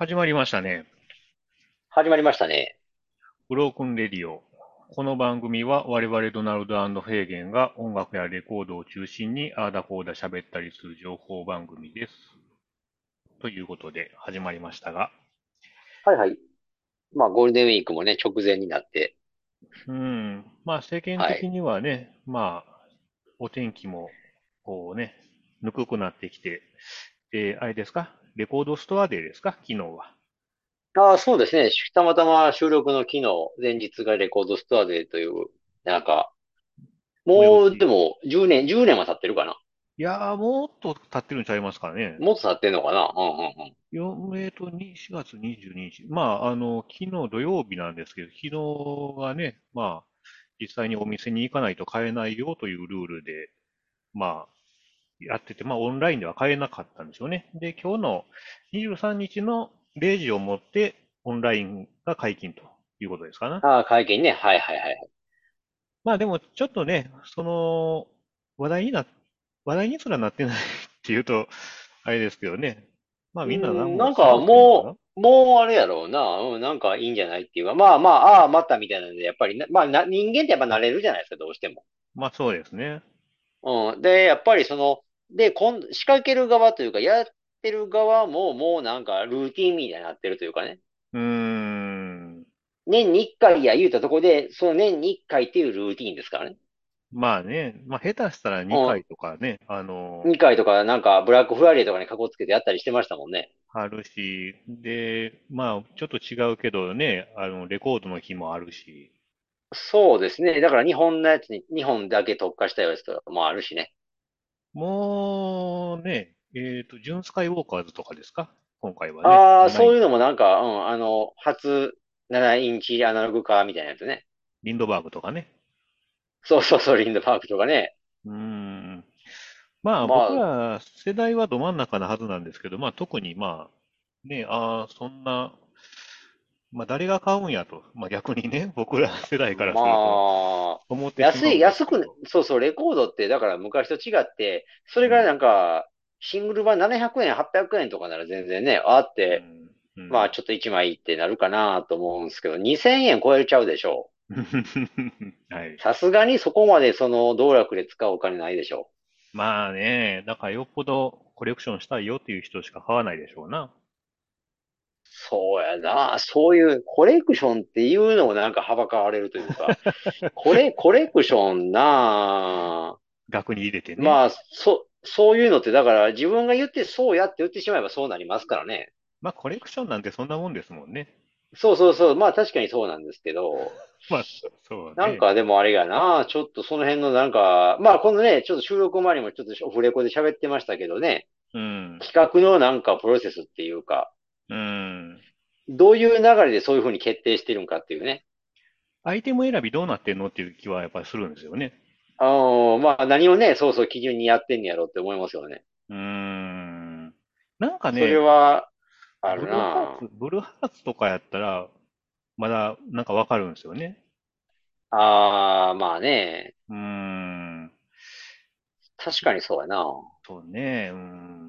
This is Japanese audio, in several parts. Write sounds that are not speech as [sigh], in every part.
始まりましたね。始まりましたね。ブロークンレディオ。この番組は我々ドナルドフェーゲンが音楽やレコードを中心にあーだこーだ喋ったりする情報番組です。ということで始まりましたが。はいはい。まあ、ゴールデンウィークもね、直前になって。うん。まあ、世間的にはね、まあ、お天気も、こうね、ぬくくなってきて、で、あれですか？レコードストアデーですか？昨日は。ああ、そうですね。たまたま収録の昨日、前日がレコードストアデーという、なんか、もう、でも、10年、10年は経ってるかな。いやー、もっと経ってるんちゃいますかね。もっと経ってんのかな？うんうんうん。えっと、4月22日。まあ、あの、昨日土曜日なんですけど、昨日がね、まあ、実際にお店に行かないと買えないよというルールで、まあ、やってて、まあオンラインでは買えなかったんですよね。で、今日の23日の0時をもってオンラインが解禁ということですかな。ああ、解禁ね。はいはいはい。まあでもちょっとね、その話題にな、話題にすらなってないっていうと、あれですけどね。まあみんななんなんかもう、もうあれやろうな。うん、なんかいいんじゃないっていうか。まあまあ、ああ、またみたいなので、やっぱりまあな、人間ってやっぱ慣れるじゃないですか、どうしても。まあそうですね。うん。で、やっぱりその、で、今仕掛ける側というか、やってる側ももうなんかルーティンみたいになってるというかね。うーん。年に一回や言うたとこで、その年に一回っていうルーティンですからね。まあね、まあ下手したら2回とかね、あのー、2回とかなんかブラックフライデーとかにかこつけてやったりしてましたもんね。あるし、で、まあちょっと違うけどね、あの、レコードの日もあるし。そうですね。だから日本のやつに、日本だけ特化したやつとかもあるしね。もうね、えっと、ジュンスカイウォーカーズとかですか？今回はね。ああ、そういうのもなんか、うん、あの、初7インチアナログ化みたいなやつね。リンドバーグとかね。そうそうそう、リンドバーグとかね。うん。まあ、まあ、僕ら世代はど真ん中なはずなんですけど、まあ特にまあ、ね、ああ、そんなまあ、誰が買うんやと。まあ、逆にね、[laughs] 僕ら世代からすると、思って安い、安く、そうそう、レコードって、だから昔と違って、それがなんか、シングル版700円、800円とかなら全然ね、あって、うんうん、まあ、ちょっと1枚ってなるかなと思うんですけど、2000円超えちゃうでしょう。[laughs] はい。さすがにそこまでその道楽で使うお金ないでしょう。まあね、だからよっぽどコレクションしたいよっていう人しか買わないでしょうな。そうやな。そういうコレクションっていうのもなんかはばかわれるというか、[laughs] これ、コレクションな額に入れてね。まあ、そ、そういうのってだから自分が言ってそうやって言ってしまえばそうなりますからね。まあコレクションなんてそんなもんですもんね。そうそうそう。まあ確かにそうなんですけど。[laughs] まあ、そうね。なんかでもあれがな、ちょっとその辺のなんか、まあこのね、ちょっと収録前にもちょっとオフレコで喋ってましたけどね。うん。企画のなんかプロセスっていうか、うん。どういう流れでそういうふうに決定してるんかっていうね。アイテム選びどうなってんのっていう気はやっぱりするんですよね。ああ、まあ何をね、そうそう基準にやってんやろうって思いますよね。うーん。なんかね、それは、あるなブルーハーツとかやったら、まだなんかわかるんですよね。ああ、まあね。うーん。確かにそうやな。そうね。うん。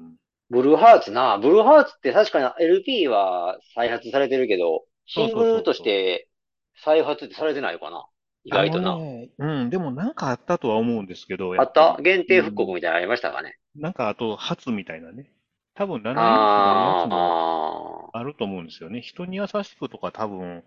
ブルーハーツな。ブルーハーツって確かに LP は再発されてるけど、シングルとして再発ってされてないのかな意外とな。ね、うん、でもなんかあったとは思うんですけど。あった？限定復刻みたいなのありましたかね、うん、なんかあと、初みたいなね。多分7年のやつもあると思うんですよね。人に優しくとか多分、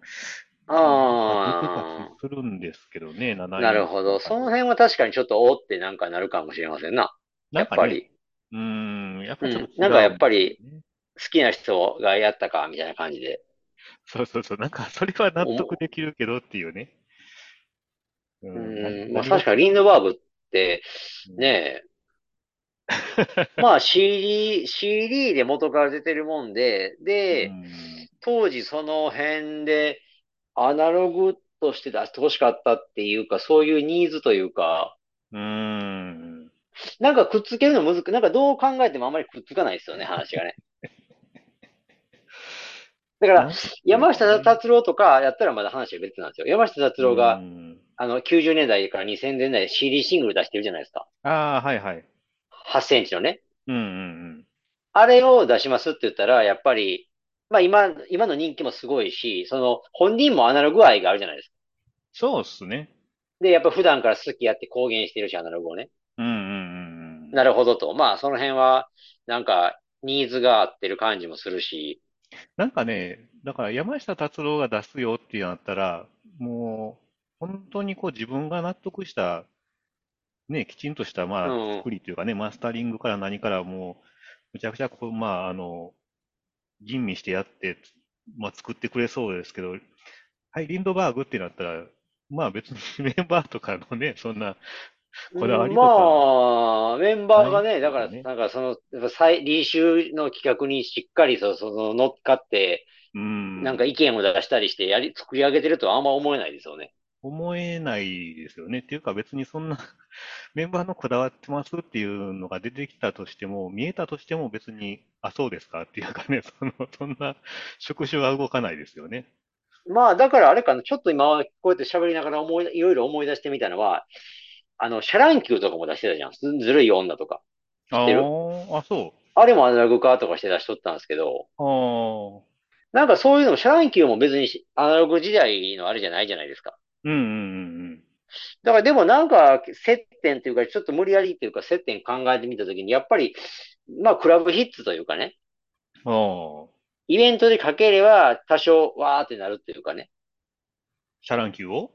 ああ。出てたりするんですけどね、7なるほど。その辺は確かにちょっとおってなんかなるかもしれませんな。やっぱり。うん、やっぱちょっと、うん、なんかやっぱり、好きな人がやったか、みたいな感じで。そうそうそう。なんか、それは納得できるけどっていうね。うん、まあ確かにリンドバーグって、ねえ、[laughs] まあ CD、CD で元から出てるもんで、で、当時その辺でアナログとして出してほしかったっていうか、そういうニーズというか、うん。なんかくっつけるのむずく、なんかどう考えてもあんまりくっつかないですよね、[laughs] 話がね。だから、山下達郎とかやったらまだ話は別なんですよ。山下達郎が、あの、90年代から2000年代で CD シングル出してるじゃないですか。ああ、はいはい。8センチのね。うんうんうん。あれを出しますって言ったら、やっぱり、まあ今、今の人気もすごいし、その本人もアナログ愛があるじゃないですか。そうっすね。で、やっぱ普段から好きやって公言してるし、アナログをね。うんうんうんうん。なるほどと。まあその辺は、なんか、ニーズが合ってる感じもするし。なんかね、だから山下達郎が出すよってなったら、もう、本当にこう自分が納得した、ね、きちんとした、まあ、うん。作りというかね、マスタリングから何からもう、むちゃくちゃこう、まあ、あの、吟味してやって、まあ、作ってくれそうですけど、はい、リンドバーグってなったら、まあ別に [laughs] メンバーとかのね、そんなこだわうんりとかまあ、メンバーがね、だから。なんかその、やっぱの企画にしっかりそ、その乗っかって、うなんかん。意見を出したりしてやり、作り上げてるとはあんま思えないですよね。思えないですよね。っていうか別にそんな [laughs] メンバーのこだわってますっていうのが出てきたとしても、見えたとしても別に、あ、そうですか？っていうかね、[laughs] その、そんな触手は動かないですよね。まあ、だからあれかな、ちょっと今、こうやって喋りながら思い、いろいろ思い出してみたのは、あの、シャ乱Qとかも出してたじゃん。ずずるい女とか。知ってる？ああ、あ、そあれもアナログ化とかして出しとったんですけど、う。ああ、なんかそういうのも、シャ乱Qも別にしアナログ時代のあれじゃないじゃないですか。うんうんだからでもなんか接点というか、ちょっと無理やりっていうか接点考えてみたときに、やっぱり、まあクラブヒッツというかね、イベントでかければ多少わーってなるっていうかね、シャ乱Qを？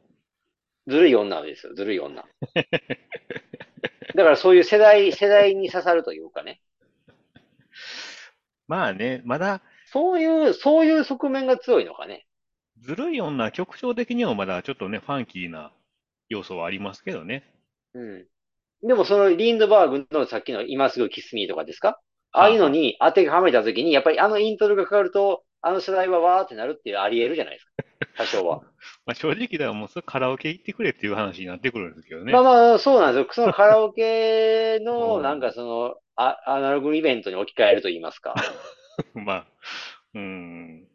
ずるい女ですよ、ずるい女。だからそういう世代、世代に刺さるというかね、まあね、まだ、そういう、そういう側面が強いのかね。ずるい女、曲調的にはまだちょっとね、ファンキーな要素はありますけどね。うん。でもそのリンドバーグのさっきの今すぐキスミーとかですか？ああいうの。に当てはめたときに、やっぱりあのイントロがかかると、あの世代はわーってなるっていうあり得るじゃないですか。多少は。[laughs] まあ、正直ではもうそれカラオケ行ってくれっていう話になってくるんですけどね。まあまあ、そうなんですよ。そのカラオケ [laughs] うの、なんかん。その、あ、アナログイベントに置き換えると言いますか。[laughs] まあ、うん。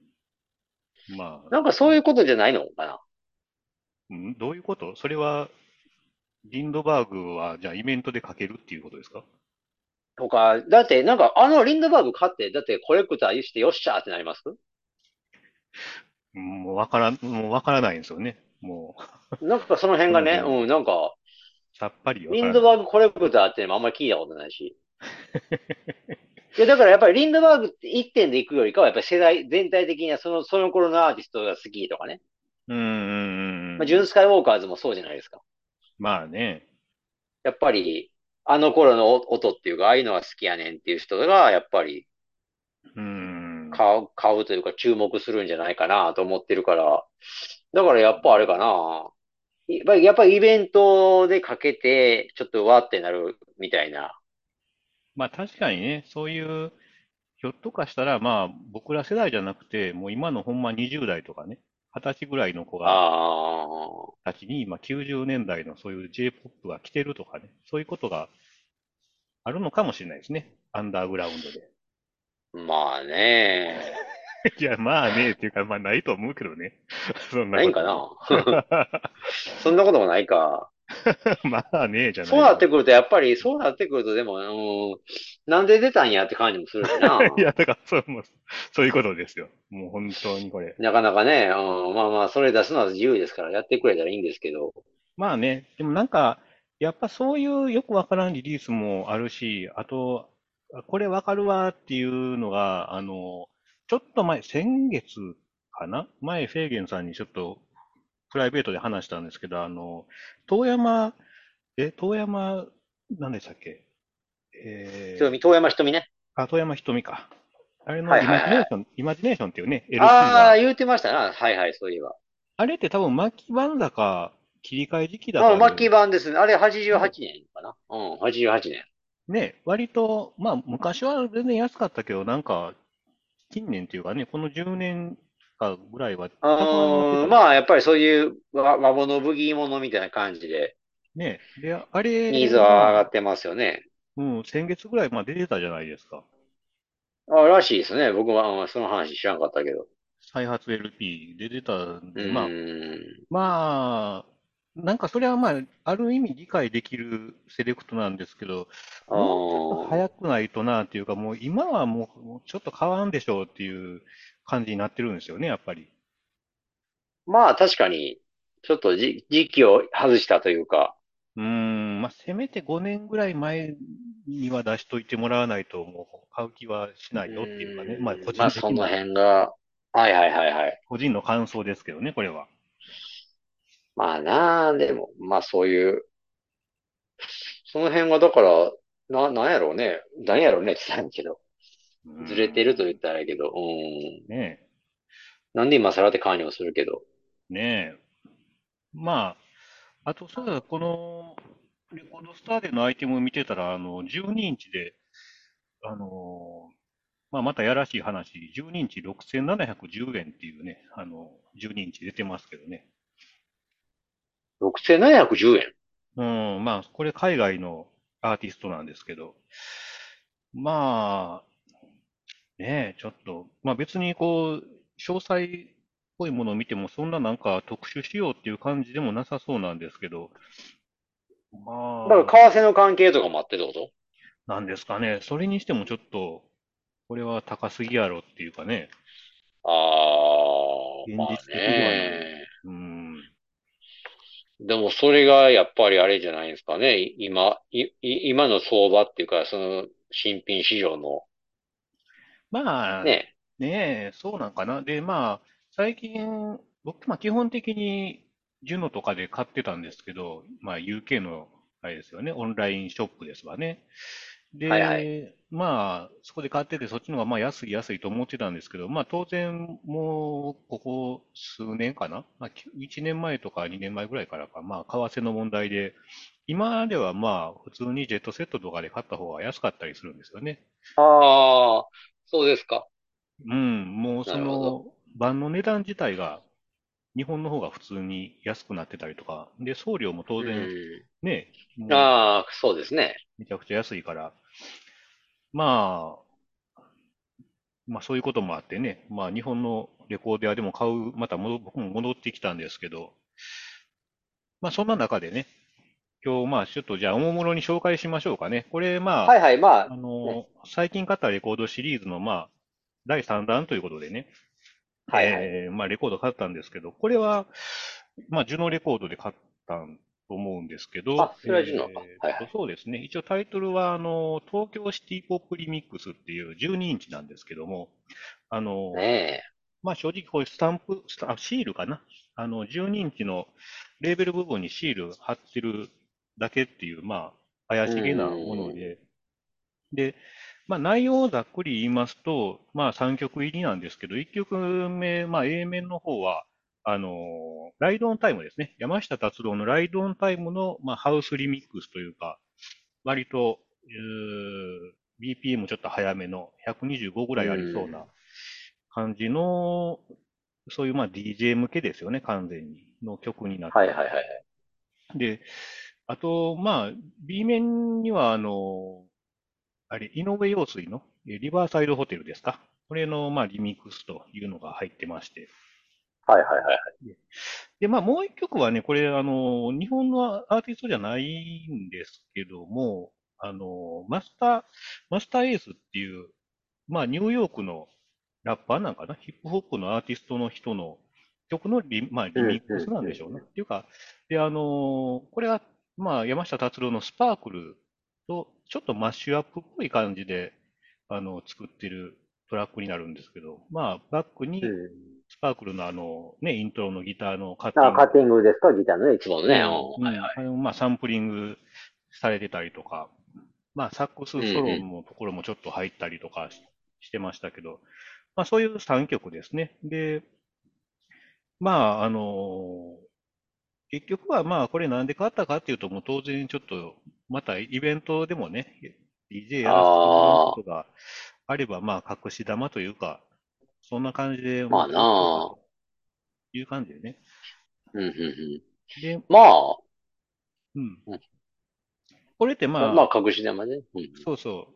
まあ、なんかそういうことじゃないのかな。うん？どういうこと？それは、リンドバーグは、じゃあイベントでかけるっていうことですか？とか、だってなんかあのリンドバーグ買って、だってコレクターしてよっしゃーってなります？うんもうわからん、もうわからないんですよね。もう、なんかその辺がね。うん、なんか、さっぱりわリ。ンドバーグコレクターってあんまり聞いたことないし。[laughs] いや、だからやっぱりリンドバーグって一点で行くよりかは、やっぱり世代、全体的にはその、その頃のアーティストが好きとかね。うん、うん、うんまあ、うん。ジュンスカイウォーカーズもそうじゃないですか。まあね。やっぱり、あの頃の音っていうか、ああいうのが好きやねんっていう人が、やっぱりうん。買う、買うというか注目するんじゃないかなと思ってるから。だからやっぱあれかな。やっぱり、やっぱりイベントでかけて、ちょっとわーってなるみたいな。まあ確かにね、そういう、ひょっとかしたら、まあ僕ら世代じゃなくて、もう今のほんま20代とかね、20歳ぐらいの子あが、あ、たちに、今90年代のそういう J-POP が来てるとかね、そういうことがあるのかもしれないですね。アンダーグラウンドで。まあね。[laughs] いや、まあね、っていうか、まあないと思うけどね。そんな。ないんかな [laughs] そんなこともないか。[laughs] まあね、じゃなそういです。なってくると、やっぱり、そうなってくると、でも、うん、なんで出たんやって感じもするしいな。[laughs] や、だから、そう、そういうことですよ。もう本当にこれ。なかなかね、うん、まあまあ、それ出すのは自由ですから、やってくれたらいいんですけど。まあね、でもなんか、やっぱそういうよくわからんリリースもあるし、あと、これわかるわっていうのが、あの、ちょっと前、先月かな？前、フェーゲンさんにちょっとプライベートで話したんですけど、あの、遠山、え、遠山、何でしたっけ？え遠山ひとみね。ー、あ、遠山ひとみか。あれのはいイマ。ジネーション、イマジネーションっていうね、LP ああ、が、言うてましたな。はいはい、そういえば。あれって多分末期版だか、切り替え時期だああ、かで、末期版ですね。あれ88ね、年かな。うん、88年。ね、割と、まあ、昔は全然安かったけど、なんか、近年っていうかね、この10年かぐらいは高くなってうーん、たんですよ。まあ、やっぱりそういう和、和物ブギーものみたいな感じで、ね。で、あれニーズは上がが、ってますよね。うん、先月ぐらいまあ出てたじゃないですか。あ、らしいですね。僕は、うんその話知らんかったけど。再発 LP 出てたんうで、まあ。まあ、なんかそれはまあ、ある意味理解できるセレクトなんですけど、あもうちょっとー早くないとなっていうか、もう今はもうちょっと変わんでしょうっていう、感じになってるんですよね、やっぱり。まあ確かに、ちょっとじ時期を外したというか、うーん、まあ、せめて5年ぐらい前には出しといてもらわないと、もう買う気はしなういよっていうかね、まあ、個ーん、まあその辺が、はいはいはいはい。個人の感想ですけどね、これは。まあなあ、でも、まあそういう、その辺はだから、な、なんやろうね。なんやろうねって言ったんやけど、ずれてると言っん、たらあれやけど、うーん。ねなんで今更って感じもするけど。え、ねえ。まあ、あと、そうだ、この、レコードスターでのアイテムを見てたら、あの、12インチで、あの、まあ、またやらしい話、12インチ6710円っていうね、あの、12インチ出てますけどね。6710円。うん、まあ、これ海外のアーティストなんですけど、まあ、ねえ、ちょっと、まあ別にこう、詳細っぽいものを見ても、そんななんか特殊仕様っていう感じでもなさそうなんですけど、まあ、だから為替の関係とかもあってってこと？なんですかね。それにしてもちょっと、これは高すぎやろっていうかね、ああ、まあ現実的では。ね。うん。でもそれがやっぱりあれじゃないですかね。い今、今の相場っていうか、その新品市場のまあ、ね。ねえ、そうなんかな。で、まあ、最近、僕、まあ基本的に、ジュノとかで買ってたんですけど、まあ UK の、あれですよね、オンラインショップですわね。はいはい。で、まあ、そこで買ってて、そっちの方がまあ安い安いと思ってたんですけど、まあ当然、もう、ここ数年かな、まあ、1年前とか2年前ぐらいからか、まあ、為替の問題で、今ではまあ、普通にジェットセットとかで買った方が安かったりするんですよね。ああ、そうですか。うん、もうそ。の、版の値段自体が、日本の方が普通に安くなってたりとか、で、送料も当う然、ん。ね、ああ、そうですね。めちゃくちゃ安いから、まあ、まあそういうこともあってね、まあ日本のレコーディアでも買う、また戻僕も戻ってきたんですけど、まあそんな中でね、今日まあちょっとじゃあおもむろに紹介しましょうかね。これまはいはい、まあ、ああ、ね。の、最近買ったレコードシリーズのまあ、第3弾ということでね、はいはい。えー、まあレコード買ったんですけど、これは、まあジュノレコードで買ったと思うんですけど、あ、それはジュはいはい。そうですね。一応タイトルは、あの、東京シティポップリミックスっていう12インチなんですけども、あの、ねえ。まあ正直こういうスタンプ、スタあ、シールかな？あの、12インチのレーベル部分にシール貼ってるだけっていう、まあ、怪うしげなものん。で、で、まあ内容をざっくり言いますと、まあ3曲入りなんですけど、1曲目、まあ A 面の方は、あのライドオンタイムですね。山下達郎のライドオンタイムの、まあ、ハウスリミックスというか、割と、BPM ちょっと速めの125ぐうらいありそうん。な感じの、そういうまあ DJ 向けですよね、完全に、の曲になっはいてます。はいはい。で、あと、まあ、B 面には、あの、あれ、井上陽水のえリバーサイドホテルですか。これの、まあ、リミックスというのが入ってまして。はいはいはい。で、でまあ、もう一曲はね、これ、あの、日本のアーティストじゃないんですけども、あの、マスター、マスターエースっていう、まあ、ニューヨークのラッパーなんかな、ヒップホップのアーティストの人の曲のリ、まあ、リうんミックスなんうんでしょうね。うん。っていうか、で、あの、これは、まあ、山下達郎のスパークルと、ちょっとマッシュアップっぽい感じで、あの、作ってるトラックになるんですけど、まあ、バックうに、ん。スパークルのあの、ね、イントロのギターのカッテあ、ィングカッティングですか？ギターのね、いつものね。うん。はいん、あの、まあ、サンプリングされてたりとか、まあ、サックスうんソロうのところもちょっと入ったりとかし、してましたけど、まあ、そういう3曲ですね。で、まあ、あの、結局はまあ、これなんで買ったかっていうと、もう当然ちょっと、またイベントでもね、DJ ん。やらせてもらうことがあれば、まあ、隠し玉というか、そんな感じで持まあなあ。という感じでね。うんうんうん。で、まあ、うん。うんこれってまあ、まあ、隠し玉ね。うん。そうそ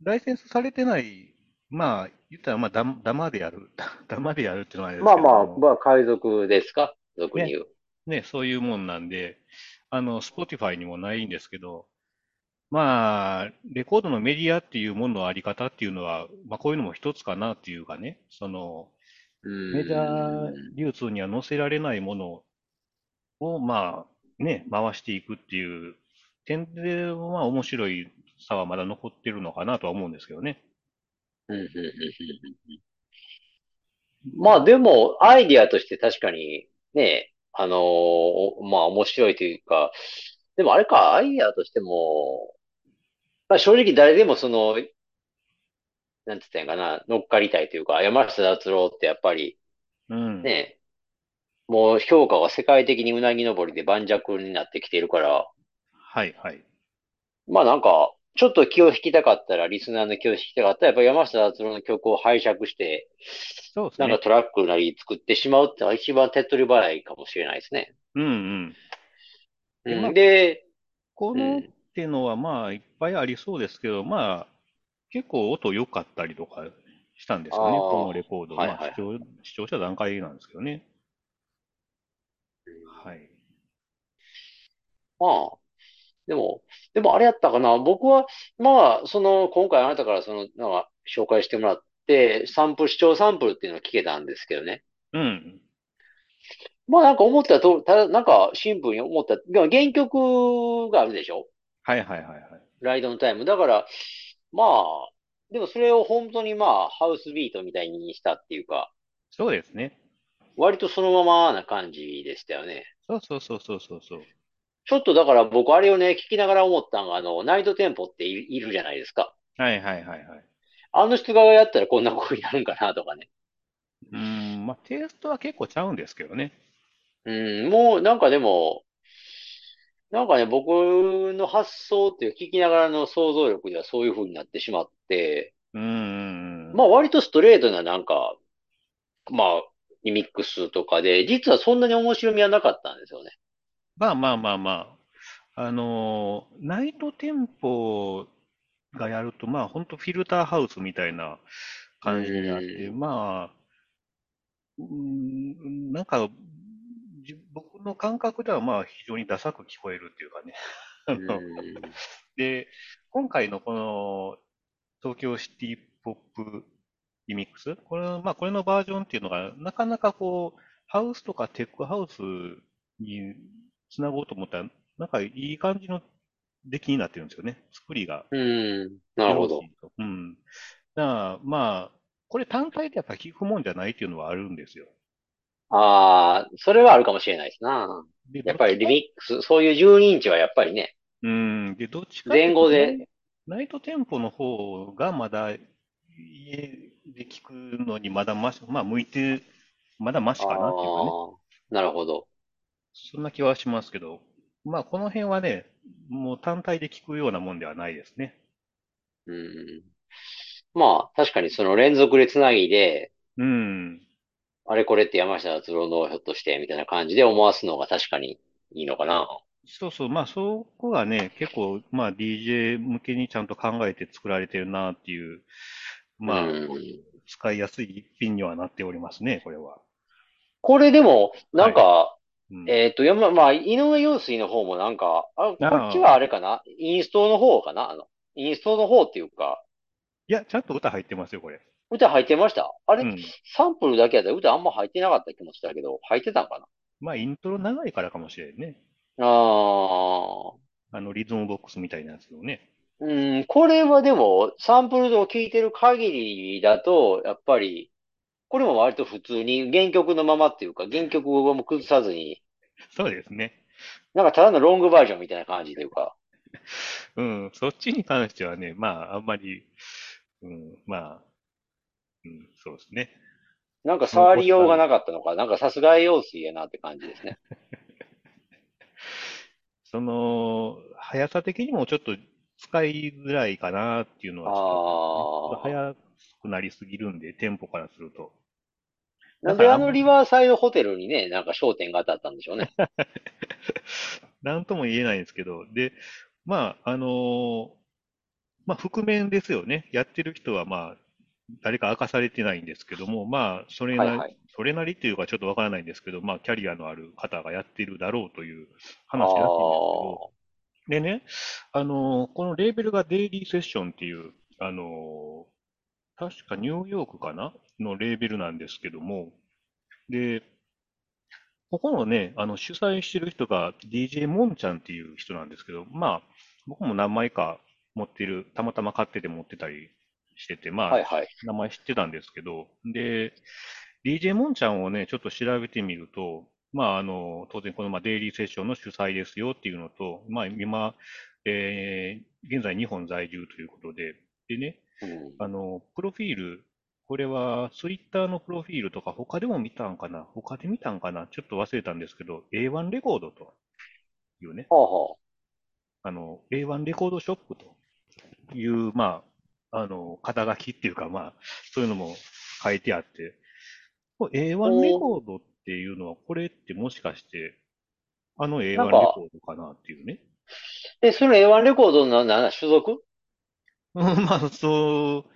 う、ライセンスされてない、まあ、言ったらまあ、ダダマでやる、[laughs] ダマでやるっていうのはあれですまあまあ、けども、まあ、海賊ですか？俗にね、言う。ね、そういうもんなんで、あの、Spotify にもないんですけど、まあ、レコードのメディアっていうもののあり方っていうのは、まあ、こういうのも一つかなっていうかね、その、うメジャー。流通には載せられないものを、まあ、ね、回していくっていう点では面白い差はまだ残ってるのかなとは思うんですけどね。うんうんうんうんまあでも、アイディアとして確かに、ね、あのーまあ面白いというか、でもあれか、アイディアとしても、まあ正直誰でもその、なんて言ったんかな、乗っかりたいというか、山下達郎ってやっぱり、うん。ね、もう評価が世界的にうなぎ登りで盤石になってきているから、はいはい。まあなんか、ちょっと気を引きたかったら、リスナーの気を引きたかったら、やっぱ山下達郎の曲を拝借して、そうですね。なんかトラックなり作ってしまうってのが一番手っ取り早いかもしれないですね。うんうん。うん。あ、で、このっうん。ていうのはまあ、いっぱいありそうですけど、まあ、結構音良かったりとかしたんであすよね、このレコード。いはいまあ、視聴、はい。視聴者段階なんですけどね。うんはい。まあ、でも、でもあれやったかな。僕は、まあ、その、今回あなたからその、なんか、紹介してもらって、サンプル、視聴サンプルっていうのを聞けたんですけどね。うん。まあなんか思ったと、ただ、なんかシンプルに思った。でも原曲があるでしょ？はいはいはいはい。ライドのタイム。だから、まあ、でもそれを本当にまあ、ハウスビートみたいにしたっていうか、そうですね。割とそのままな感じでしたよね。そうそうそうそうそうそう。ちょっとだから僕あれをね、聞きながら思ったのが、あの、ナイトテンポってい、いるじゃないですか。はいはいはいはい。あの人がやったらこんな声になるんかなとかね。うーん、まあ、テイストは結構ちゃうんですけどね。うん、もうなんかでも、なんかね、僕の発想っていう聞きながらの想像力ではそういう風になってしまって、うーん。まあ割とストレートななんか、まあ、リミックスとかで、実はそんなに面白みはなかったんですよね。まあまあまあまあ。あのーナイトテンポがやると、まあ、本当フィルターハウスみたいなう感じになって、まあ、うーん、なんか、じ僕の感覚ではまあ非常にダサく聞こえるっていうかね。[laughs] で、今回のこの東京シティポップリミックス、これの、まあこれのバージョンっていうのが、なかなかこう、ハウスとかテックハウスにつなごうと思ったら、なんかいい感じの出来になってるんですよね。作りがうーん、なるほど。うん。だからまあ、これ単体でやっぱ聞くもんじゃないっていうのはあるんですよ。ああ、それはあるかもしれないですな。で、やっぱりリミックス、そういう12インチはやっぱりね、うん、で、どっちかっていうと、前後で、ナイ、ナイトテンポの方がまだ家で聞くのにまだまし、まあ向いて、まだマあシかなっていうかね。あ、なるほど。そんな気はしますけど、まあこの辺はね、もう単体で聞くようなもんではないですね。うん。まあ、確かにその連続でつなぎで、うん。あれこれって山下達郎のひょっとしてみたいな感じで思わすのが確かにいいのかな。そうそう、まあそこがね、結構、まあ DJ 向けにちゃんと考えて作られてるなっていう、うまあん。使いやすい一品にはなっておりますね、これは。これでも、なはい。んか、うん。えっと、山、まあ、井上陽水の方もなんか、あ、こっちはあれかな？インストの方かな？あの、インストの方っていうか、いや、ちゃんと歌入ってますよ、これ。歌入ってました？あれうん。サンプルだけやったら歌あんま入ってなかった気もしたけど、入ってたんかまあ、イントロ長いからかもしれんね。なあああの、リズムボックスみたいなやつをね。うん、これはでも、サンプルを聞いてる限りだと、やっぱり、これも割と普通に原曲のままっていうか、原曲をも崩さずに、[laughs] そうですね。なんかただのロングバージョンみたいな感じというか、うん。そっちに関してはね、まあ、あんまり、うん、まあ、うん、そうですね。なんか触。りようがなかったのか、なんかさすが用水やなって感じですね。[laughs] その、速さ的にもちょっと使いづらいかなっていうのはちょっと。速くなりすぎるんで、テンポからすると。だなんであのリバーサイドホテルにね、なんか焦点が当たったんでしょうね。[laughs] なんとも言えないんですけど、で、まあ、あのーまあ、覆面ですよね。やってる人は、まあ、誰か明かされてないんですけども、まあ、それなり、はいはい。それなりっていうかちょっとわからないんですけど、まあ、キャリアのある方がやってるだろうというあ話らしいんですけど、あ。でね、あのーこのレーベルがデイリーセッションっていう、あの確かニューヨークかな？のレーベルなんですけども、で、ここのね、あの主催してる人が DJ モンちゃんっていう人なんですけど、まあ、僕も何枚か持ってる、たまたま買ってて持ってたりしてて、まあ、はいはい。名前知ってたんですけど、で、DJ モンちゃんをね、ちょっと調べてみると、まあ、あの、当然この、まあ、デイリーセッションの主催ですよっていうのと、まあ、今、えー、現在日本在住ということで、でね、うん。あの、プロフィール、これはツイッターのプロフィールとか他でも見たんかな？他で見たんかな？ちょっと忘れたんですけど、A1 レコードというね、はあはあの、A1 レコードショップという、まあ、あの、肩書きっていうか、まあ、そういうのも書いてあって、これあ。A1 レコードっていうのは、これってもしかして、あのなん A1 レか、コードかなっていうね。え、それ A1 レコードのな、な、所属？うん、まあ、そう、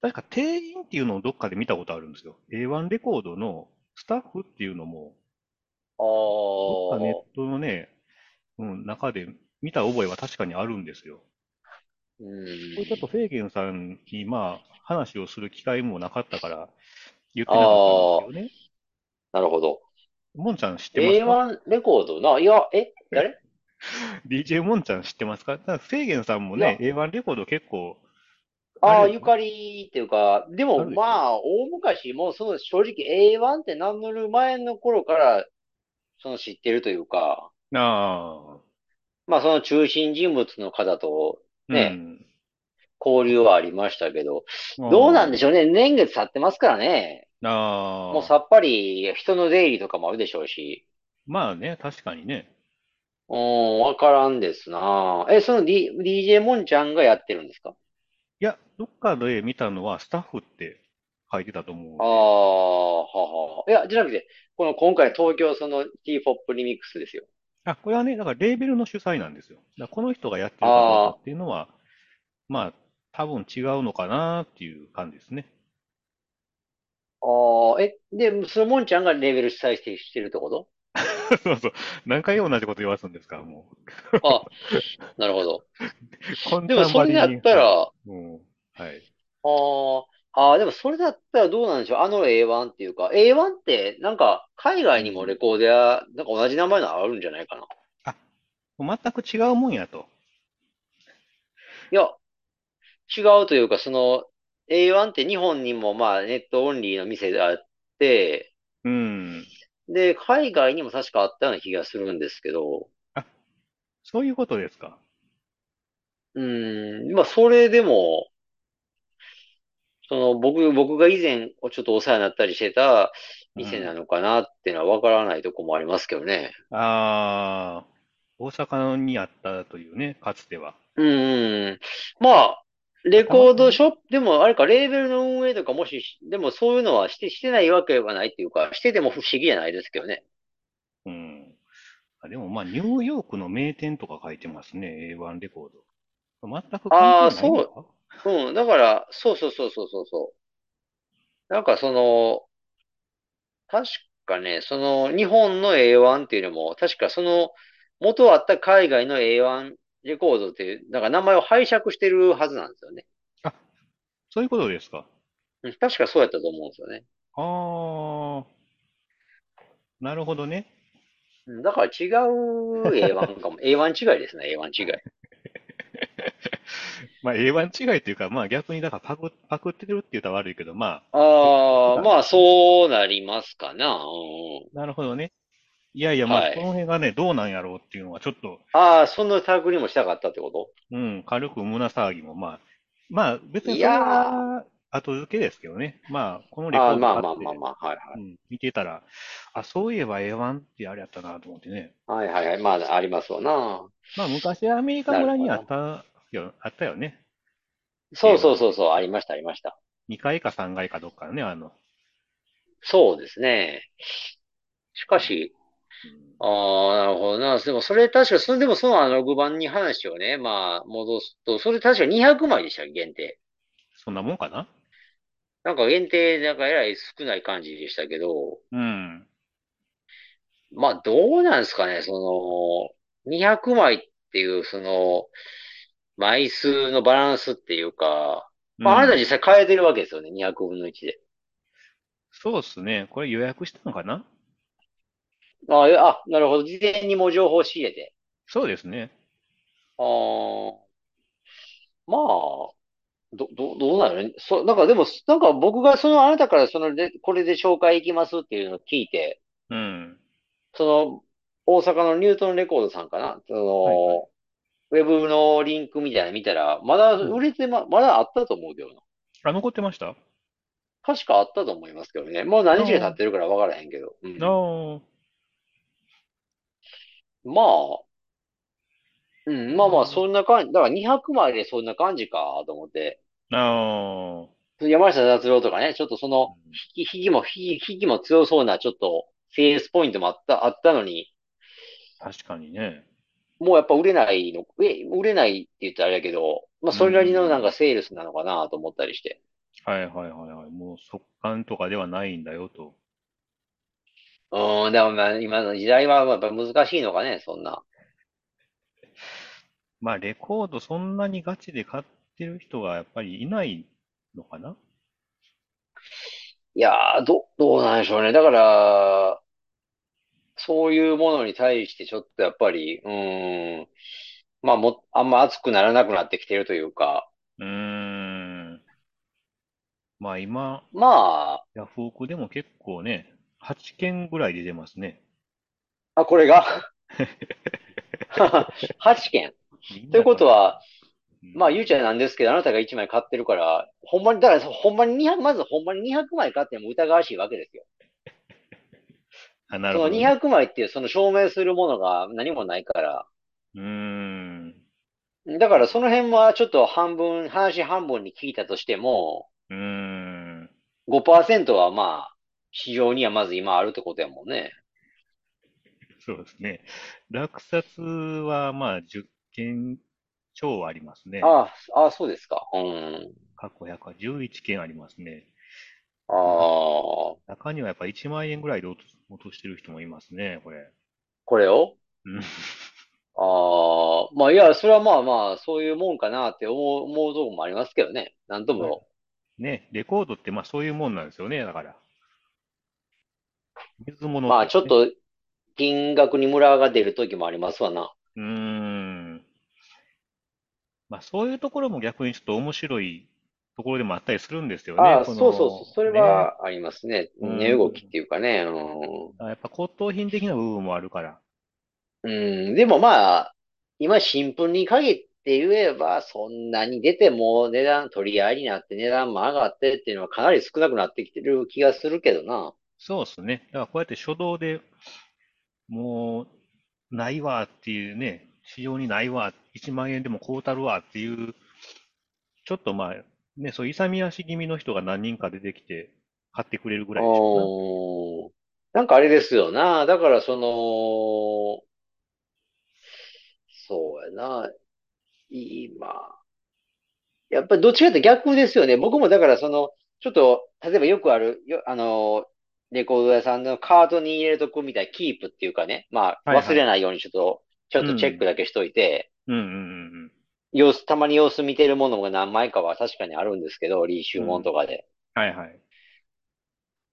確か店員っていうのをどっかで見たことあるんですよ。A1 レコードのスタッフっていうのも、あどっかネッあ、トのね、うん、中で見た覚えは確かにあるんですよ。うこれちょっとん。フェーゲンさんに、まあ、話をする機会もなかったから言ってなかったんですよね。なるほど。モンちゃん知ってますか？A1 レコードな、いや、え、誰 [laughs] ?DJ モンちゃん知ってますか？だからフェーゲンさんもね、いや、A1 レコード結構、ああゆかりっていうか、でもまあ、大昔、もうその正直 A1 って名乗る前の頃から、その知ってるというか、ああ、まあその中心人物の方とね、うん。交流はありましたけど、どうなんでしあょうね。年月経ってますからね。もうあ、ああ、さっぱり人の出入りとかもあるでしょうし。まあね、確かにね。うーん、わからんですな。え、その、D、DJ モンちゃんがやってるんですか？いや、どっかで見たのはスタッフって書いてたと思うあ。あ、はは。いや、じゃなくて、この今回東京その T-POP リミックスですよ。あ、これはね、だからレーベルの主催なんですよ。だからこの人がやってるかどうかあっていうのは、まあ、多分違うのかなっていう感じですね。あ、ああ、え、で、そのモンちゃんがレベル主催してしてるってこと？[laughs] そうそう。何回同じこと言わすんですか、もあ、なるほど。[laughs] でもそれだったはい。ら、うん。はい。ああ、ああ、でもそれだったらどうなんでしょう？あの A1 っていうか、A1 ってなんか海外にもうん。レコードや、なんか同じ名前のあるんじゃないかな？あ、全く違うもんやと。いや、違うというか、その A1 って日本にもまあネットオンリーの店であって、うん。で、海外にも確かあったような気がするんですけど、あ、そういうことですか。うーん、まあそれでも、その僕、僕が以前ちょっとお世話になったりしてた店なうん。のかなっていうのはわからないとこもありますけどね。ああ、大阪にあったというね、かつては。うんうん。まあ、あ、レ。コードショップ、でもあれか、レーベルの運営とかもしし、でもそういうのはして、してないわけはないっていうか、してても不思議じゃないですけどね。うん。あ、でもまあ、ニューヨークの名店とか書いてますね、A1 レコード。全く関ああ、係ないのそう、かうん。だから、そうそうそうそうそうそう。なんかその、確かね、その日本の A1 っていうのも、確かその元あった海外の A1 レコードっていう、なんか名前を拝借してるはずなんですよね。あ、そういうことですか？うん確かそうやったと思うんですよね。ああ、なるほどね。うんだから違う A1 かも。A1 違いですね、A1 違い。まあ A1 違いっていうか、まあ逆にだからパク、パクってるって言ったら悪いけど、まあ、ああ、まあ。そうなりますかな。うん。なるほどね。いやいや、まあそのはい。辺がね、どうなんやろうっていうのはちょっと、ああ、そのタグにもしたかったってこと？うん、軽く胸騒ぎも、まあ、まあ別にいそれやは後付けですけどね。まあ、このレコードまあ買って、まあまあまあ、はいはい。うん、見てたら、あ、そういえば A1 ってあれやったなと思ってね。はいはいはい。まあ、ありますわな。まあ昔アメリカ村にあっ。たよ、あったよね。そうそう A1。そうそう、ありました、ありました。2階か3階かどっかね、あの。そうですね。しかうんし、うんああ、なるほどな。でも、それ確か、それでもそのアナログ版に話をね、まあ、戻すと、それ確か200枚でした、限定。そんなもんかな？なんか限定、なんかえらい少ない感じでしたけど、うん。まあ、どうなんですかね、その、200枚っていう、その、枚数のバランスっていうか、まあ、あなた実際変えてるわけですよね、200分の1で。そうですね。これ予約したのかな？ああ、なるほど。事前にも情報を仕入れて。そうですね。ああ、まあ、ど、ど、どうなる？そ、なんかでも、なんか僕がそのあなたからそので、これで紹介行きますっていうのを聞いて、うん。その、大阪のニュートンレコードさんかな？そはいはい。の、ウェブのリンクみたいなの見たら、まだうん。売れてま、まだあったと思うけどな。あ、残ってました？あ確かあったと思いますけどね。もう何日か経あ、ってるから分からへんけど。うあん。あ、まあ、うん、まあまあ、そんな感じ。だから200枚でそんな感じかと思って。ああ、あ山下達郎とかね、ちょっとその、うん引き、引きも、引き、引きも強そうな、ちょっと、セールスポイントもあった、あったのに、確かにね。もうやっぱ売れないの、え、売れないって言ったらあれだけど、まあうそれなりのなんん。かセールスなのかなと思ったりして。はいはいはいはい。もう速乾とかではないんだよと。うーん、でもまあ今の時代はやっぱ難しいのかね、そんな。まあ、レコードそんなにガチで買ってる人がやっぱりいないのかな？いやー、ど、どうなんでしょうね。だから、そういうものに対してちょっとやっぱり、うーん、まあも、あんま熱くならなくなってきてるというか、うーん。まあ今、まあ、ヤフオクでも結構ね、8件ぐらい出てますね。あ、これが？[laughs] 8件。という。ことは、まあ、うん。ゆうちゃんなんですけど、あなたが1枚買ってるから、ほんまに、だから、ほんまに200、まずほんまに200枚買っても疑わしいわけですよ。あ、なるそのほどね。200枚っていうその証明するものが何もないから。うーん。だからその辺はちょっと半分、話半分に聞いたとしても、うーん。5%はまあ、市場にはまず今あるってことやもんね。そうですね。落札はまあ10件超ありますね。ああ、ああ、そうですか。うん。過去100は11件ありますね。あなあ、中にはやっぱ1万円ぐらいで落と落としてる人もいますね、これ。これを？うん。ああ、まあいや、それはまあまあ、そういうもんかなって思う、思うとこもありますけどね。なんとまあも。ね、レコードってまあそういうもんなんですよね、だから。水物まあ。ちょっと金額にムラが出る時もありますわな。うーん。まあそういうところも逆にちょっと面白いところでもあったりするんですよね。ああ、こそうそうそう。の、それね。はありますね。う値動きっん。ていうかね。うん。あやっぱ骨董品的な部分もあるから。うん。でもまあ、今新聞に限って言えば、そんなに出ても値段取り合いになって値段も上がってっていうのはかなり少なくなってきてる気がするけどな。そうですね。だからこうやって初動でもうないわっていうね、市場にないわ、1万円でも買うたるわっていう、ちょっとまあ、ね、そう勇み足気味の人が何人か出てきて買ってくれるぐらいでしょうな。うん。なんかあれですよな。だからその、そうやな。今。やっぱりどっちかって逆ですよね。僕もだからその、ちょっと、例えばよくある、よ、あの、レコード屋さんのカートに入れとくみたい、キープっていうかね。まあ、忘はいはい。れないようにちょっと、ちょっとチェッうん。クだけしといて、うんうん様子、たまに様子見てるものが何枚かは確かにあるんですけど、リーシューうんうん。うん。モンとかで。はいはい。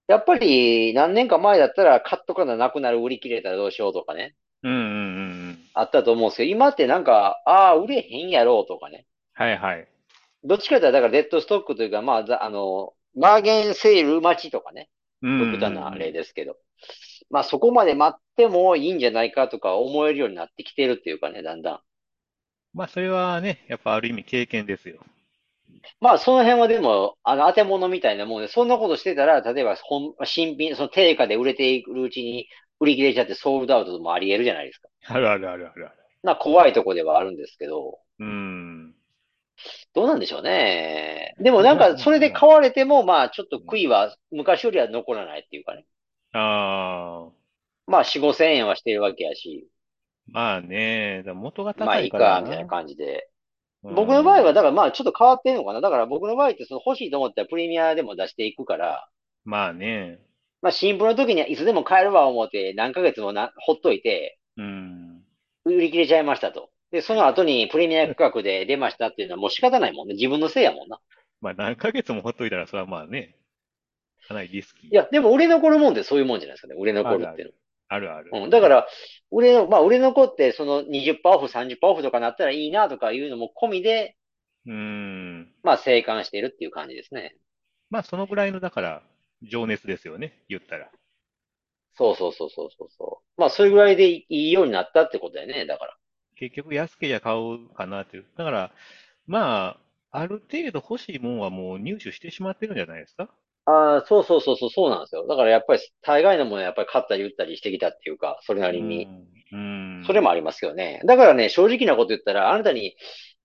やっぱり何年か前だったら買っとかななくなる売り切れたらどうしようとかね。うんうんうんうん。あったと思うんですけど、今ってなんか、ああ、売れへんやろうとかね。はいはい。どっちかというと、だからデッドストックというか、まあ、ざあの、バーゲンセール待ちとかね。うんうん極端なうん。例ですけど。まあそこまで待ってもいいんじゃないかとか思えるようになってきてるっていうかね、だんだん。まあそれはね、やっぱある意味経験ですよ。まあその辺はでも、あの、当て物みたいなもんで、そんなことしてたら、例えば本、新品、その定価で売れていくうちに売り切れちゃってソールドアウトもあり得るじゃないですか。あるあるあるあるある。まあ怖いとこではあるんですけど、うん。どうなんでしょうね。でもなんか。それで買われても、まあちょっとうん悔いは昔よりは残らないっていうかね。ああ。まあ4、5千円はしてるわけやし、まあね、だ元がまあ高いからいいか、みたいなな。感じで。う僕の場合は、だん。からまあちょっと変わってんのかな。だから僕の場合ってその欲しいと思ったらプレミアでも出していくから、まあね。まあ新婦の時にはいつでも買えるわ思って何ヶ月もな、ほっといて、うん。売り切れちゃいましたと。で、その後にプレミア価格で出ましたっていうのはもう仕方ないもんね。自分のせいやもんな。まあ何ヶ月もほっといたら、それはまあね、かなりリスキー。いや、でも売れ残るもんってそういうもんじゃないですかね。売れ残るっていうあるある。の。うん。だから、売れの、まあ売れ残ってその20%オフ、30%オフとかなったらいいなとかいうのも込みで、うーん。まあ生還してるっていう感じですね。まあそのぐらいの、だから、情熱ですよね、言ったら。そうそうそうそうそうそう。まあそれぐらいでいいようになったってことだよね、だから。結局安けりゃ買うかなっていう。だから、まあ、ある程度欲しいもんはもう入手してしまってるんじゃないですかああ、そうそうそうそう、そうなんですよ。だからやっぱり大概のものはやっぱり買ったり売ったりしてきたっていうか、それなりに。うん。それもありますよね。だからね、正直なこと言ったら、あなたに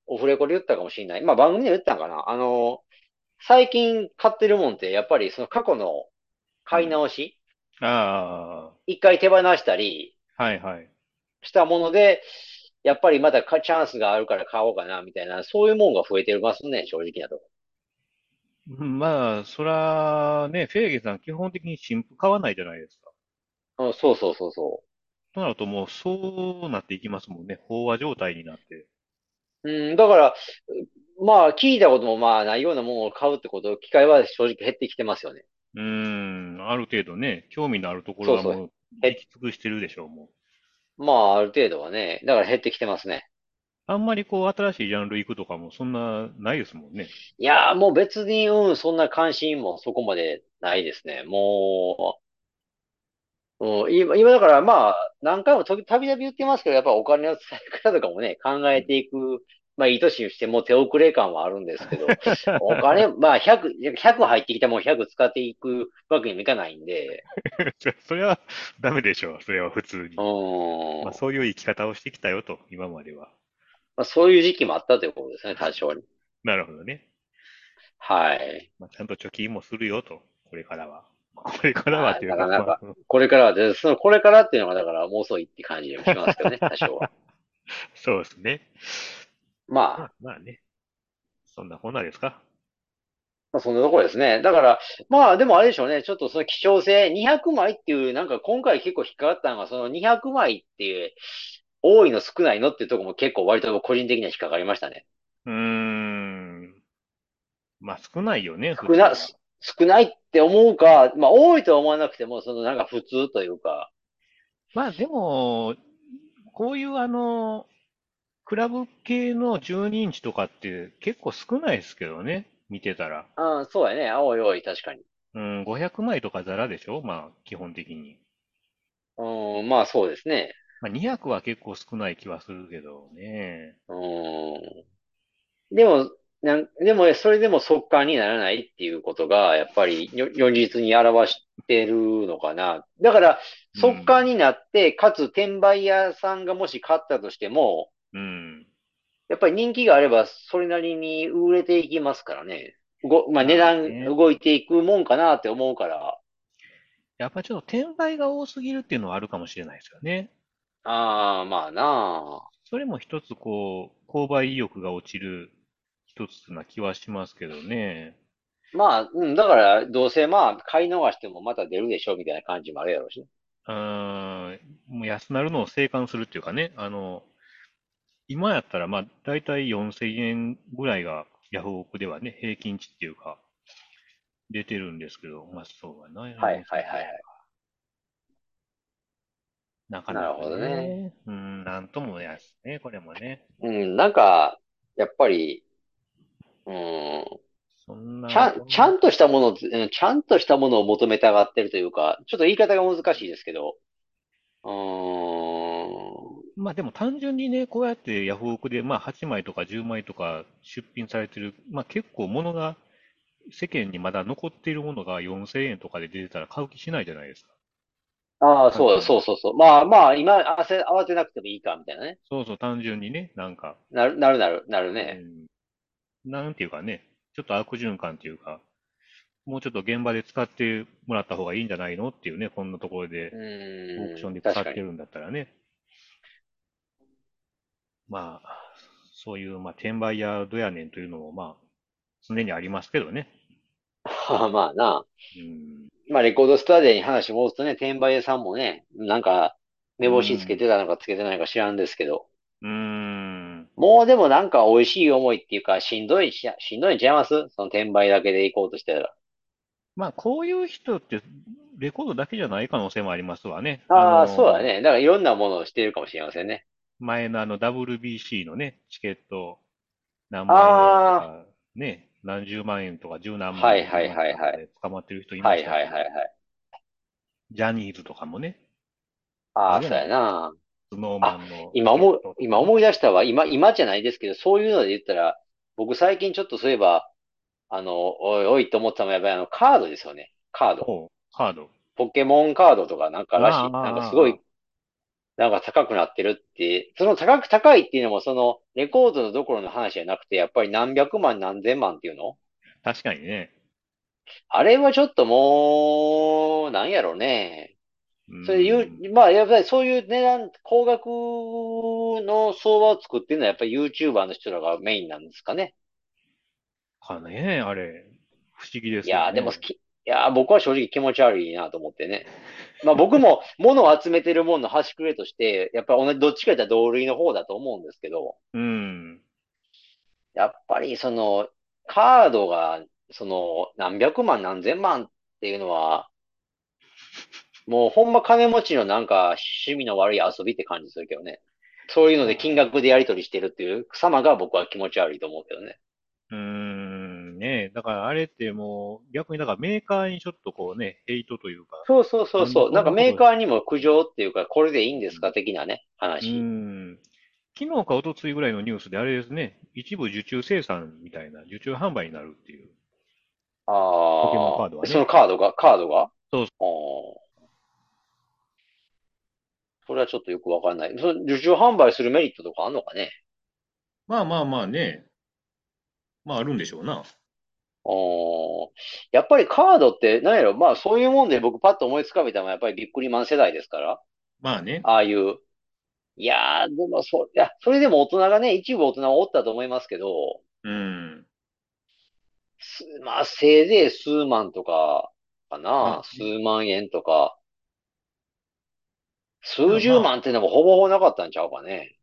オフレコで言ったかもしれない。まあ番組で言ったんかな。あの、最近買ってるもんって、やっぱりその過去の買い直し、うん、ああ。一回手放したり、はいはい。したもので、やっぱりまだチャンスがあるから買おうかな、みたいな、そういうもんが増えてますね、正直なとこまあ、そら、ね、フェーゲさん基本的に新婦買わないじゃないですか。ろ。うんそうそうそうそとなるともうそうなっていきますもんね。飽和状態になって。う。うん、だから、まあ、聞いたこともまあないようなものを買うってこと、機会は正直減ってきてますよね。うーん、ある程度ね、興味のあるところはそうもう、行き尽くしてるでしょう、もまあ、ある程度はね、だから減ってきてますね。う。あんまりこう、新しいジャンル行くとかも、そんな、ないですもんね。いやー、もう別に、うん、そんな関心もそこまでないですね。もう、うん、今、今だからまあ、何回もとたびたび言ってますけど、やっぱお金の使い方とかもね、[laughs] 考えていく、まあ、いい年にしても手遅れ感はあるんですけど、お金、まあ、100、100入ってきたもん100使っていくわけにもいかないんで、[laughs] それはダメでしょう。それは普通に。うん、まあ、そういう生き方をしてきたよと、今までは。まあ、そういう時期もあったということですね、多少に。なるほどね。はい。まあ、ちゃんと貯金もするよと、これからは。これからはっていうか、なかこれからはで、その、これからっていうのが、だから、もう遅いって感じがしますけどね、[laughs] 多少は。そうですね。まあ、まあ、まあね。そんなこんなですか？まあ、そんなところですね。だから、まあ、でもあれでしょうね。ちょっとその希少性、200枚っていう、なんか今回結構引っかかったのが、その200枚っていう、多いの少ないのっていうところも結構割と個人的には引っかかりましたね。うーん。まあ少ないよね、普少な。少ないって思うか、まあ多いとは思わなくても、そのなんか普通というか、まあでも、こういうあの、クラブ系の12インチとかって結構少ないですけどね、見てたら。ああ、そうやね。おいおい、確かに。うん、500枚とかザラでしょ？まあ基本的に。うん、まあそうですね。まあ200は結構少ない気はするけどね。うん。でも、なん、でも、それでも速乾にならないっていうことが、やっぱり、如如実に表してるのかな。だから、速乾になって、かつ転売屋さんがもし買ったとしても、うん。やっぱり人気があれば、それなりに売れていきますからね。ご、まあ、値まあ段ね。動いていくもんかなって思うから。やっぱちょっと転売が多すぎるっていうのはあるかもしれないですよね。ああ、まあなそれも一つこう、購買意欲が落ちる一つな気はしますけどね。あ。まあ、うん、だから、どうせまあ、買い逃してもまた出るでしょ、みたいな感じもあるやろうしね。うーん、もう安なるのを静観するっていうかね、あの、今やったらまあ、だいたい4000円ぐらいがヤフオクではね、平均値っていうか、出てるんですけど、まあそうはないはい、はい、4000はいは円。い。なかなかなるほどね。ね、うん、なんともやすね、これもね。うん、なんか、やっぱり、うん、そんな、ちゃん、ちゃんとしたものちゃんとしたものを求めたがってるというか、ちょっと言い方が難しいですけど、うーん、まあでも単純にね、こうやってヤフオクでまあ8枚とか10枚とか出品されてる、まあ結構物が世間にまだ残っているものが4000円とかで出てたら買う気しないじゃないですか。ああ、そう、単純に。そうそうそう。まあまあ、今、慌て、慌てなくてもいいか、みたいなね。そうそう、単純にね、なんか、なる、なる、なる、なるね。うん、なんていうかね、ちょっと悪循環っていうか、もうちょっと現場で使ってもらった方がいいんじゃないのっていうね、こんなところうでオークションで使。ってるんだったらね、まあ、そういう、まあ、転売ヤーどやねんというのも、まあ、常にありますけどね。まあな。うん、まあ、レコードスタジオに話戻すとね、転売屋さんもね、なんか、目う星つけん、てたのかつけてないのか知らんですけど、うーん、もうでもなんか美味しい思いっていうか、しんどいし、しんどいんちゃいます？その転売だけで行こうとしてたら。まあ、こういう人って、レコードだけじゃない可能性もありますわね。あああ、そうだの、ね。だからいろんなものをしてるかもしれませんね。前のあの WBC のね、チケット何万円とあか、ね、何十万円とか十何万円ではいはいはい。捕まってる人いまはいしたし、はいはいはい。ジャニーズとかもね、あああ、そう。やな。スノーマあ、ンの今思う。今思い出したわ。今、今じゃないですけど、そういうので言ったら、僕最近ちょっとそういえば、あの、おいおいと思ってたのはやっぱりあの、カードですよね。カード。おう、カード。ポケモンカードとかなんからしい。なんかす。ごい、なんか高くなってるって、その高く、高いっていうのもその、レコードのどころの話じゃなくて、やっぱり何百万何千万っていうの？確かにね。あれはちょっともう、なんやろね。うそれ言ん。う、まあ、やっぱりそういう値段、高額の相場を作ってるのはやっぱり YouTuber の人らがメインなんですかね。かね、あれ。不思議でいやー、でもすよね。き、いやー、僕は正直気持ち悪いなと思ってね。まあ僕も物を集めてるものの端くれとして、やっぱり同じ、どっちかというと同類の方だと思うんですけど、うん。やっぱりその、カードが、その、何百万何千万っていうのは、もうほんま金持ちのなんか趣味の悪い遊びって感じするけどね。そういうので金額でやり取りしてるっていう様が僕は気持ち悪いと思うけどね。うーん、ね。だからあれってもう、逆にだからメーカーにちょっとこうね、ヘイトというか、そうそうそうそう。なんかメーカーにも苦情っていうか、これでいいんですうん、か的なね、う話。ん、昨日か一昨日ぐらいのニュースであれですね、一部受注生産みたいな、受注販売になるっていう、ポケモンああ、そのカードはね。カードが、カードが？あそう。あ、それはちょっとよくわかんない。その受注販売するメリットとかあんのかね？まあまあまあね、まああるんでしょうな。ああ、やっぱりカードって、なんやろ、まあそういうもんで僕パッと思いつかめたのはやっぱりビックリマン世代ですから。まあね。ああいう。いやー、でもそ、いや、それでも大人がね、一部大人はおったと思いますけど、うん。すまあせいぜい数万とか、かな、数まあね。万円とか、数十万ってのもほぼほぼなかったんちゃうかね。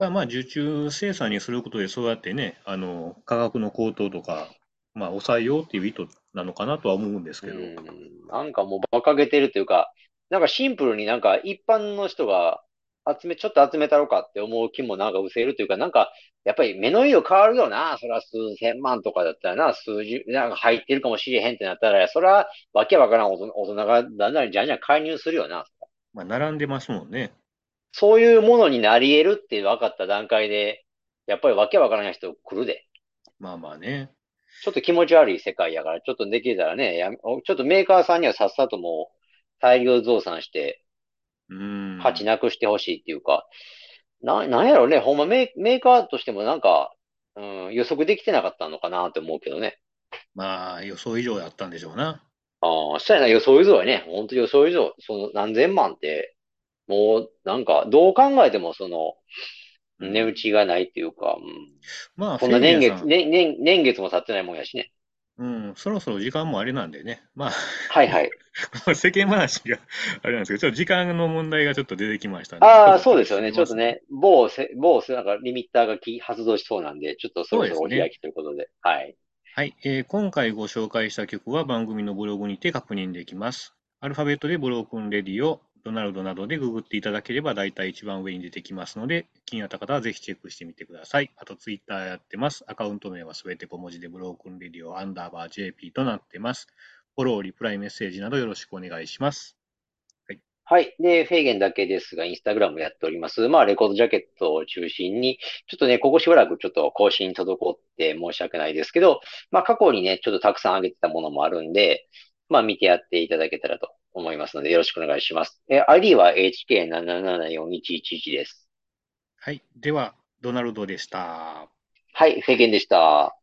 まあまあ受注生産にすることでそうやってね、あの、価格の高騰とか、まあ抑えようっていう意図なのかなとは思うんですけど。うん、なんかもう馬鹿げてるというか、なんかシンプルになんか一般の人が集め、ちょっと集めたろかって思う気もなんか失せるというか、なんか、やっぱり目の色変わるよな。そら数千万とかだったらな、数十、なんか入ってるかもしれへんってなったら、そらわけわからん大人大人がだんだんじゃんじゃん介入するよな。まあ並んでますもんね。そういうものになり得るって分かった段階で、やっぱりわけわからない人来るで。まあまあね。ちょっと気持ち悪い世界やから、ちょっとできたらね、やめ、ちょっとメーカーさんにはさっさともう大量増産して、う価値ん。なくしてほしいっていうか、な、なんやろね、ほんまメー、メーカーとしてもなんか、うん、予測できてなかったのかなって思うけどね。まあ予想以上やったんでしょうな。ああ、そうやな、予想以上やね。ほんと予想以上。その何千万って、もう、なんか、どう考えてもその、値打うん。ちがないっていうか、うん、まあ、フこんな年月、ね、年、年月も経ってないもんやしね。うん、そろそろ時間もあれなんでね。まはいはい。[laughs] あ、世間話があれなんですけど、ちょっと時間の問題がちょっと出てきましたんで、ちょああ、そうですよね。ちょっとね、某せ、某せ、なんかリミッターがき発動しそうなんで、ちょっとそろそ。ろお開きということで。はい。はい、えー今回ご紹介した曲は番組のブログにて確認できます。アルファベットでブロークンレディオ、ドナルドなどでググっていただければ大体一番上に出てきますので、気になった方はぜひチェックしてみてください。あとツイッターやってます。アカウント名はすべて小文字でブロークンレディオアンダーバー JP となってます。フォロー、リプライ、メッセージなどよろしくお願いします。はい。はい。で、フェーゲンだけですが、インスタグラムやっております。まあ、レコードジャケットを中心に、ちょっとね、ここしばらくちょっと更新滞って申し訳ないですけど、まあ、過去にね、ちょっとたくさん上げてたものもあるんで、まあ、見てやっていただけたらと思いますので、よろしくお願いします。え、ID は HK774111 です。はい。では、ドナルドでした。はい、フェーゲンでした。